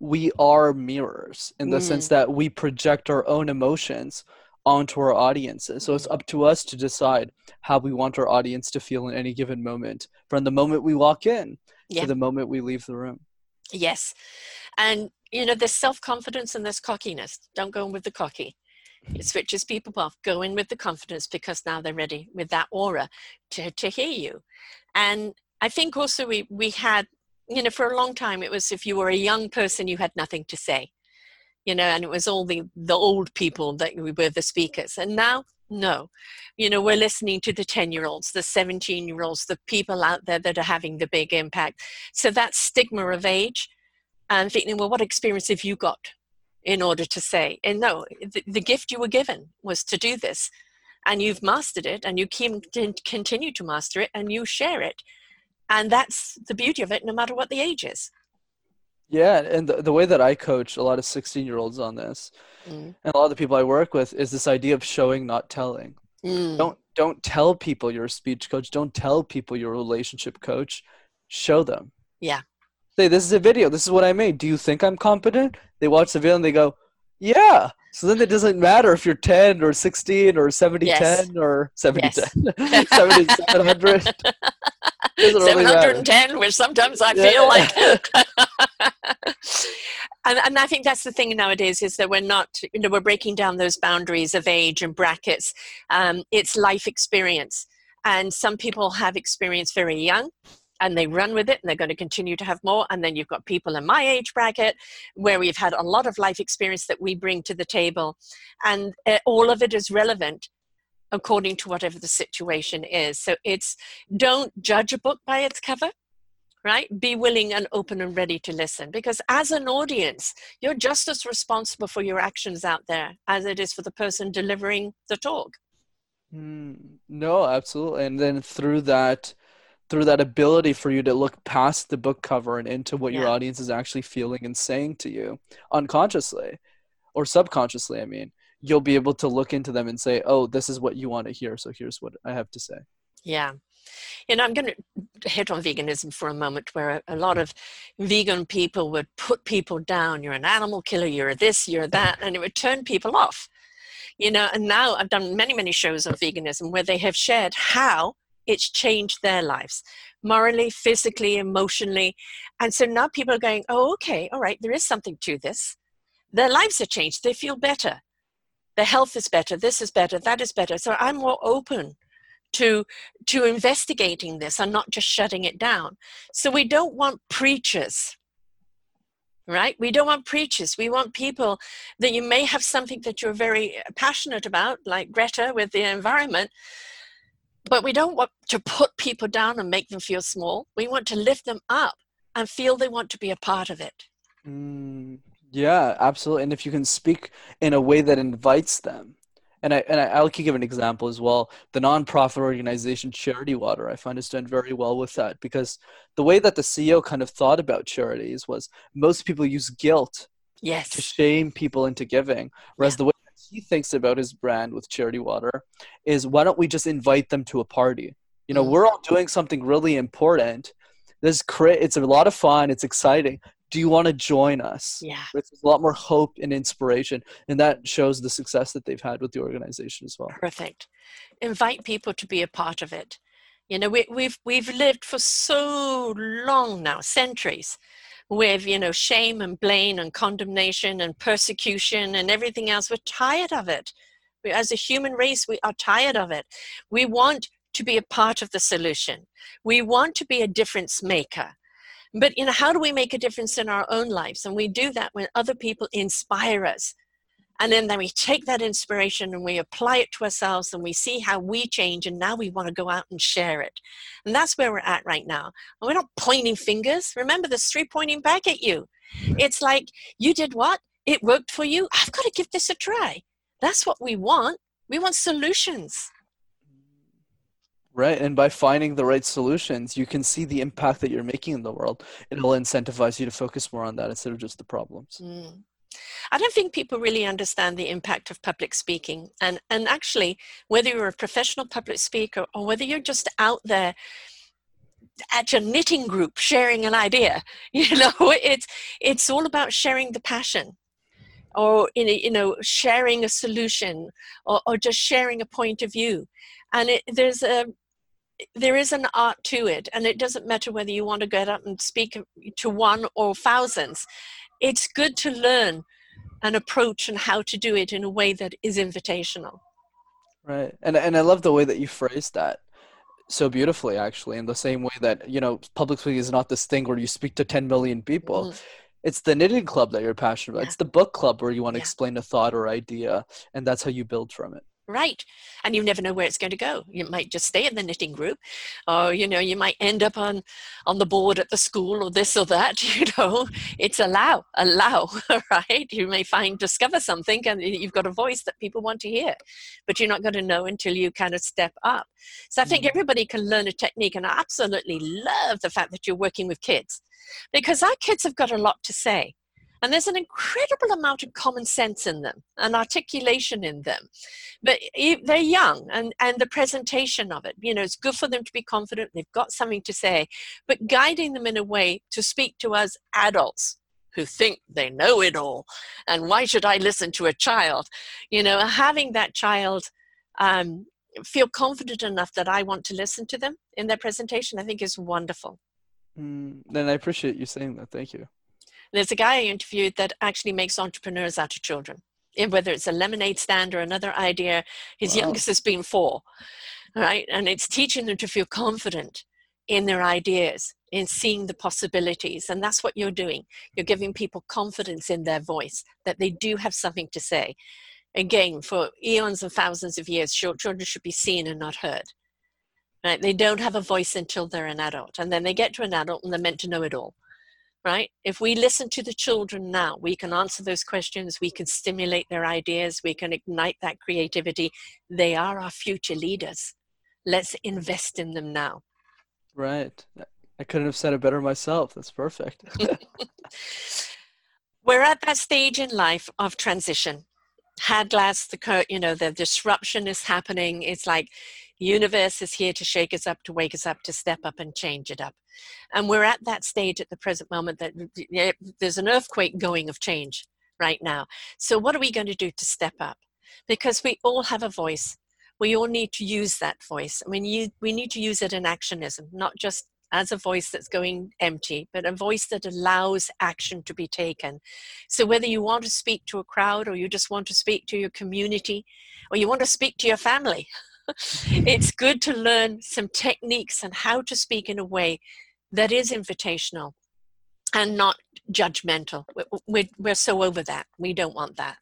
we are mirrors in the mm. sense that we project our own emotions onto our audiences. So it's up to us to decide how we want our audience to feel in any given moment from the moment we walk in yeah. to the moment we leave the room. Yes. And, you know, there's self confidence and there's cockiness. Don't go in with the cocky. It switches people off. Go in with the confidence because now they're ready with that aura to, to hear you. And I think also we, we had, you know, for a long time it was if you were a young person, you had nothing to say you know, and it was all the, the old people that were the speakers. And now, no. You know, we're listening to the 10 year olds, the 17 year olds, the people out there that are having the big impact. So that stigma of age and thinking, well, what experience have you got in order to say? And no, the, the gift you were given was to do this. And you've mastered it and you keep, continue to master it and you share it. And that's the beauty of it, no matter what the age is. Yeah, and the, the way that I coach a lot of 16 year olds on this, mm. and a lot of the people I work with, is this idea of showing, not telling. Mm. Don't don't tell people you're a speech coach. Don't tell people you're a relationship coach. Show them. Yeah. Say this is a video. This is what I made. Do you think I'm competent? They watch the video and they go, yeah. So then it doesn't matter if you're 10 or 16 or 70 yes. 10 or 70 yes. 10. [laughs] [laughs] 70 700. 710, which sometimes I yeah. feel like. [laughs] and, and I think that's the thing nowadays is that we're not, you know, we're breaking down those boundaries of age and brackets. Um, it's life experience. And some people have experience very young and they run with it and they're going to continue to have more. And then you've got people in my age bracket where we've had a lot of life experience that we bring to the table. And uh, all of it is relevant according to whatever the situation is. So it's don't judge a book by its cover, right? Be willing and open and ready to listen because as an audience, you're just as responsible for your actions out there as it is for the person delivering the talk. Mm, no, absolutely. And then through that, through that ability for you to look past the book cover and into what yeah. your audience is actually feeling and saying to you unconsciously or subconsciously, I mean, you'll be able to look into them and say, oh, this is what you want to hear. So here's what I have to say. Yeah. And I'm going to hit on veganism for a moment, where a lot of vegan people would put people down. You're an animal killer, you're this, you're [laughs] that, and it would turn people off. You know, and now I've done many, many shows on veganism where they have shared how it's changed their lives morally, physically, emotionally. And so now people are going, oh, okay, all right, there is something to this. Their lives are changed, they feel better Their health is better, this is better, that is better. So I'm more open to to investigating this and not just shutting it down. So we don't want preachers. Right? We don't want preachers. We want people that you may have something that you're very passionate about, like Greta with the environment, but we don't want to put people down and make them feel small. We want to lift them up and feel they want to be a part of it. Mm, yeah, absolutely. And if you can speak in a way that invites them, and I and I, I'll give an example as well. The nonprofit organization Charity Water, I find has done very well with that because the way that the CEO kind of thought about charities was most people use guilt yes. to shame people into giving, whereas yeah. the way he thinks about his brand with Charity Water is why don't we just invite them to a party? You know, mm. we're all doing something really important. This cra- it's a lot of fun. It's exciting do you want to join us? Yeah. it's a lot more hope and inspiration. And that shows the success that they've had with the organization as well. Perfect. Invite people to be a part of it. You know, we, we've we've lived for so long now, centuries, with you know shame and blame and condemnation and persecution and everything else. We're tired of it. We, as a human race, we are tired of it. We want to be a part of the solution. We want to be a difference maker. But you know, how do we make a difference in our own lives? And we do that when other people inspire us. And then, then we take that inspiration and we apply it to ourselves and we see how we change. And now we want to go out and share it. And that's where we're at right now. And we're not pointing fingers. Remember, there's three pointing back at you. It's like, you did what? It worked for you. I've got to give this a try. That's what we want. We want solutions. Right. And by finding the right solutions, you can see the impact that you're making in the world. It'll incentivize you to focus more on that instead of just the problems. Mm. I don't think people really understand the impact of public speaking. And, and actually, whether you're a professional public speaker or whether you're just out there at your knitting group sharing an idea, [laughs] you know, it's, it's all about sharing the passion or in a, you know sharing a solution or, or just sharing a point of view and it, there's a there is an art to it and it doesn't matter whether you want to get up and speak to one or thousands it's good to learn an approach and how to do it in a way that is invitational right and and i love the way that you phrased that so beautifully actually in the same way that you know public speaking is not this thing where you speak to 10 million people mm. it's the knitting club that you're passionate about yeah. it's the book club where you want to yeah. explain a thought or idea and that's how you build from it right and you never know where it's going to go. You might just stay in the knitting group or you know you might end up on on the board at the school or this or that [laughs] you know? It's allow allow [laughs] right? You may find discover something and you've got a voice that people want to hear but you're not going to know until you kind of step up. So i think mm-hmm. everybody can learn a technique and i absolutely love the fact that you're working with kids because our kids have got a lot to say and there's an incredible amount of common sense in them and articulation in them. But they're young and, and the presentation of it, you know, it's good for them to be confident. They've got something to say, but guiding them in a way to speak to us adults who think they know it all. And why should I listen to a child? You know, having that child um, feel confident enough that I want to listen to them in their presentation, I think is wonderful. Mm, I appreciate you saying that. Thank you. There's a guy I interviewed that actually makes entrepreneurs out of children. Whether it's a lemonade stand or another idea, his wow. youngest has been four, right? And it's teaching them to feel confident in their ideas, in seeing the possibilities. And that's what you're doing. You're giving people confidence in their voice, that they do have something to say. Again, for eons and thousands of years, children should be seen and not heard. Right? They don't have a voice until they're an adult. And then they get to an adult and they're meant to know it all right? If we listen to the children now, we can answer those questions, we can stimulate their ideas, we can ignite that creativity. They are our future leaders. Let's invest in them now. Right. I couldn't have said it better myself. That's perfect. [laughs] We're at that stage in life of transition. Had last the you know the disruption is happening. It's like universe is here to shake us up, to wake us up, to step up and change it up. And we're at that stage at the present moment that there's an earthquake going of change right now. So, what are we going to do to step up? Because we all have a voice. We all need to use that voice. I mean, you, we need to use it in actionism, not just as a voice that's going empty, but a voice that allows action to be taken. So, whether you want to speak to a crowd, or you just want to speak to your community, or you want to speak to your family, it's good to learn some techniques and how to speak in a way that is invitational and not judgmental. We're, we're so over that. We don't want that.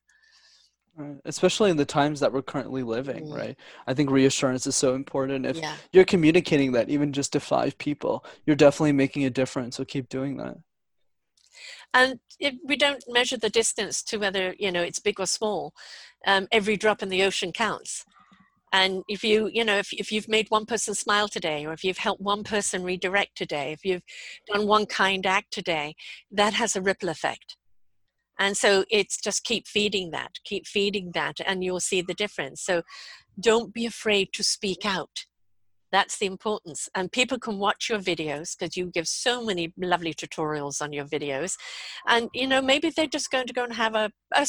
Especially in the times that we're currently living, mm. right? I think reassurance is so important. If yeah. you're communicating that even just to five people, you're definitely making a difference. So keep doing that. And if we don't measure the distance to whether you know it's big or small, um, every drop in the ocean counts and if you you know if, if you've made one person smile today or if you've helped one person redirect today if you've done one kind act today that has a ripple effect. And so it's just keep feeding that keep feeding that and you'll see the difference. So don't be afraid to speak out. That's the importance. And people can watch your videos because you give so many lovely tutorials on your videos. And you know maybe they're just going to go and have a, a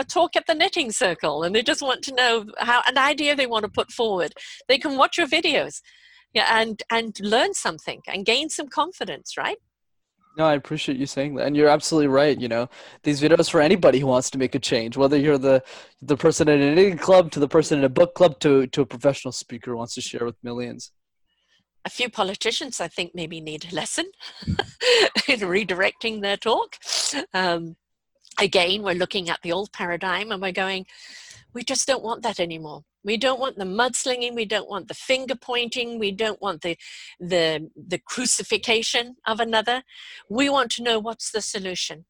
a talk at the knitting circle and they just want to know how an idea they want to put forward. They can watch your videos yeah, and and learn something and gain some confidence right? No i appreciate you saying that and you're absolutely right you know. These videos for anybody who wants to make a change whether you're the the person in a knitting club to the person in a book club to to a professional speaker who wants to share with millions. A few politicians i think maybe need a lesson [laughs] in redirecting their talk. Um, again, we're looking at the old paradigm and we're going, we just don't want that anymore. We don't want the mudslinging. We don't want the finger pointing. We don't want the, the, the crucifixion of another. We want to know what's the solution.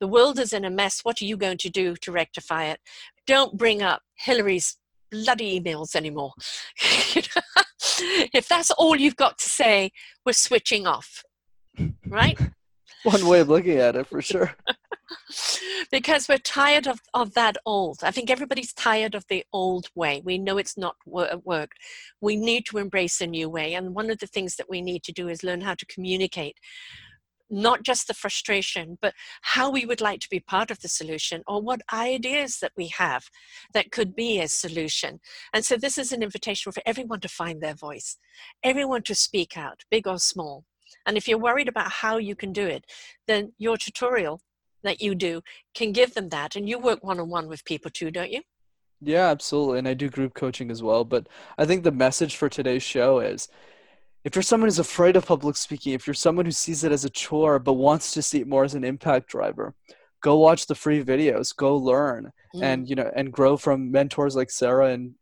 The world is in a mess. What are you going to do to rectify it? Don't bring up Hillary's bloody emails anymore. [laughs] if that's all you've got to say, we're switching off, right? One way of looking at it for [laughs] sure. because we're tired of, of that old. I think everybody's tired of the old way. We know it's not wor- uh, worked. We need to embrace a new way. And one of the things that we need to do is learn how to communicate not just the frustration, but how we would like to be part of the solution or what ideas that we have that could be a solution. And so this is an invitation for everyone to find their voice, everyone to speak out, big or small. And if you're worried about how you can do it, then your tutorial that you do can give them that. And you work one on one with people too, don't you? Yeah, absolutely. And I do group coaching as well. But I think the message for today's show is if you're someone who's afraid of public speaking, if you're someone who sees it as a chore but wants to see it more as an impact driver, go watch the free videos, go learn mm. and you know and grow from mentors like Sarah and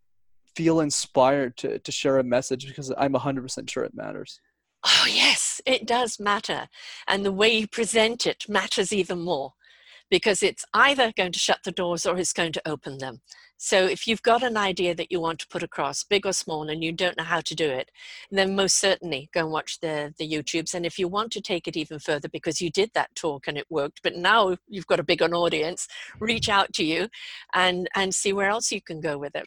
feel inspired to to share a message because I'm 100% sure it matters. Oh yes, it does matter. And the way you present it matters even more because it's either going to shut the doors or it's going to open them. So if you've got an idea that you want to put across, big or small, and you don't know how to do it, then most certainly go and watch the, the YouTubes. And if you want to take it even further because you did that talk and it worked, but now you've got a bigger audience, reach out to you and, and see where else you can go with it.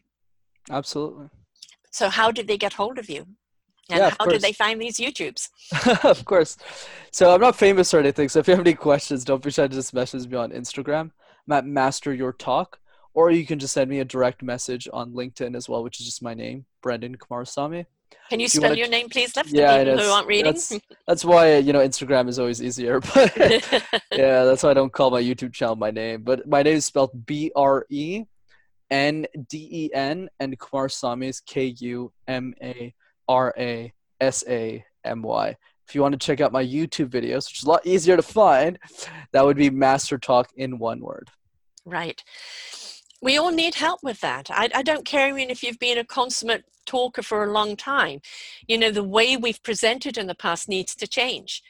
Absolutely. So how did they get hold of you? And yeah, how did they find these YouTubes? [laughs] of course. So I'm not famous or anything. So if you have any questions, don't be shy to just message me on Instagram. I'm at Master Your Talk or you can just send me a direct message on LinkedIn as well, which is just my name, Brenden Kumarasamy. Can you spell you your name, please, Left? Yeah, people who aren't reading. That's, that's why you know Instagram is always easier. [laughs] But [laughs] yeah, that's why I don't call my YouTube channel my name. But my name is spelled B R E N D E N, and Kumarasamy is K U M A R A S A M Y. If you want to check out my YouTube videos, which is a lot easier to find, that would be Master Talk in one word. Right we all need help with that. I, I don't care even if you've been a consummate talker for a long time. You know, the way we've presented in the past needs to change.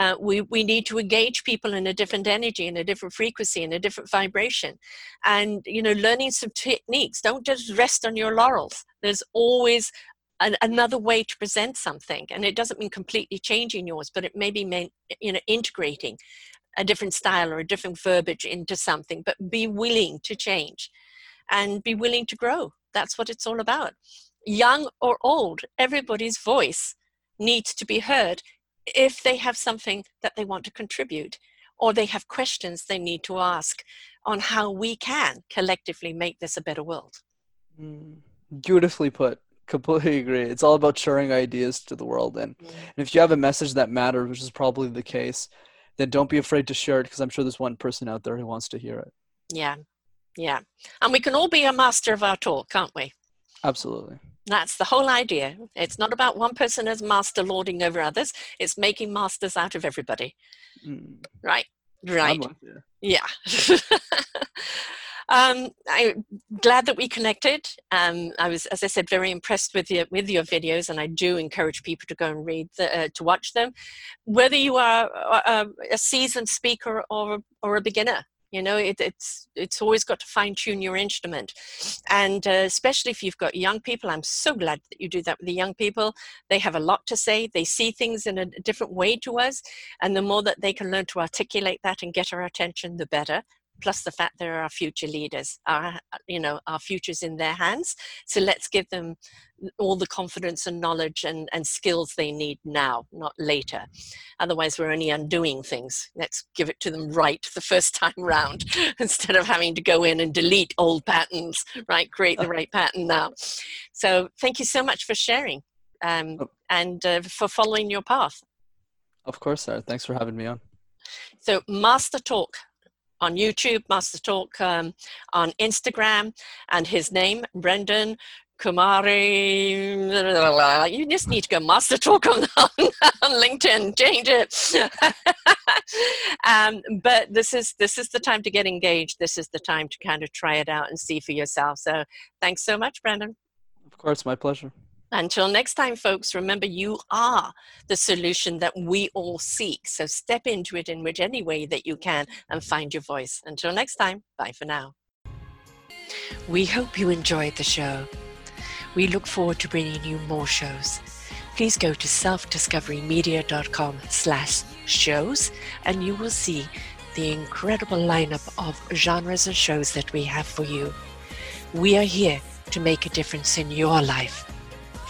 Uh, we, we need to engage people in a different energy, in a different frequency, in a different vibration. And, you know, learning some techniques. Don't just rest on your laurels. There's always an, another way to present something. And it doesn't mean completely changing yours, but it may be, mean, you know, integrating a different style or a different verbiage into something, but be willing to change and be willing to grow. That's what it's all about. Young or old, everybody's voice needs to be heard if they have something that they want to contribute or they have questions they need to ask on how we can collectively make this a better world. Mm, beautifully put. Completely agree. It's all about sharing ideas to the world. And, mm. and if you have a message that matters, which is probably the case, then don't be afraid to share it because I'm sure there's one person out there who wants to hear it. Yeah. Yeah. And we can all be a master of our talk, can't we? Absolutely. That's the whole idea. It's not about one person as master lording over others, it's making masters out of everybody. Mm. Right? Right. Yeah. [laughs] Um, I'm glad that we connected. Um, I was, as I said, very impressed with your with your videos, and I do encourage people to go and read the, uh, to watch them, whether you are a, a seasoned speaker or or a beginner you know it, it's it's always got to fine tune your instrument. And uh, especially if you've got young people i'm so glad that you do that with the young people. They have a lot to say. They see things in a different way to us. And the more that they can learn to articulate that and get our attention the better plus the fact they're our future leaders our you know our future's in their hands. So let's give them all the confidence and knowledge and, and skills they need now not later. Otherwise we're only undoing things. Let's give it to them right the first [laughs] time round [laughs] instead of having to go in and delete old patterns right? Create the [laughs] right pattern now. So thank you so much for sharing um, oh. and uh, for following your path. Of course sir. Thanks for having me on. So master talk on YouTube, Master Talk um, on Instagram, and his name, Brenden Kumari. [laughs] You just need to go Master Talk on, [laughs] on, on LinkedIn. Change it. [laughs] um, but this is this is the time to get engaged. This is the time to kind of try it out and see for yourself. So thanks so much, Brenden. Of course, my pleasure. Until next time, folks, remember you are the solution that we all seek. So step into it in which any way that you can and find your voice. Until next time, bye for now. We hope you enjoyed the show. We look forward to bringing you more shows. please go to selfdiscoverymedia.com slash shows and you will see the incredible lineup of genres and shows that we have for you. We are here to make a difference in your life.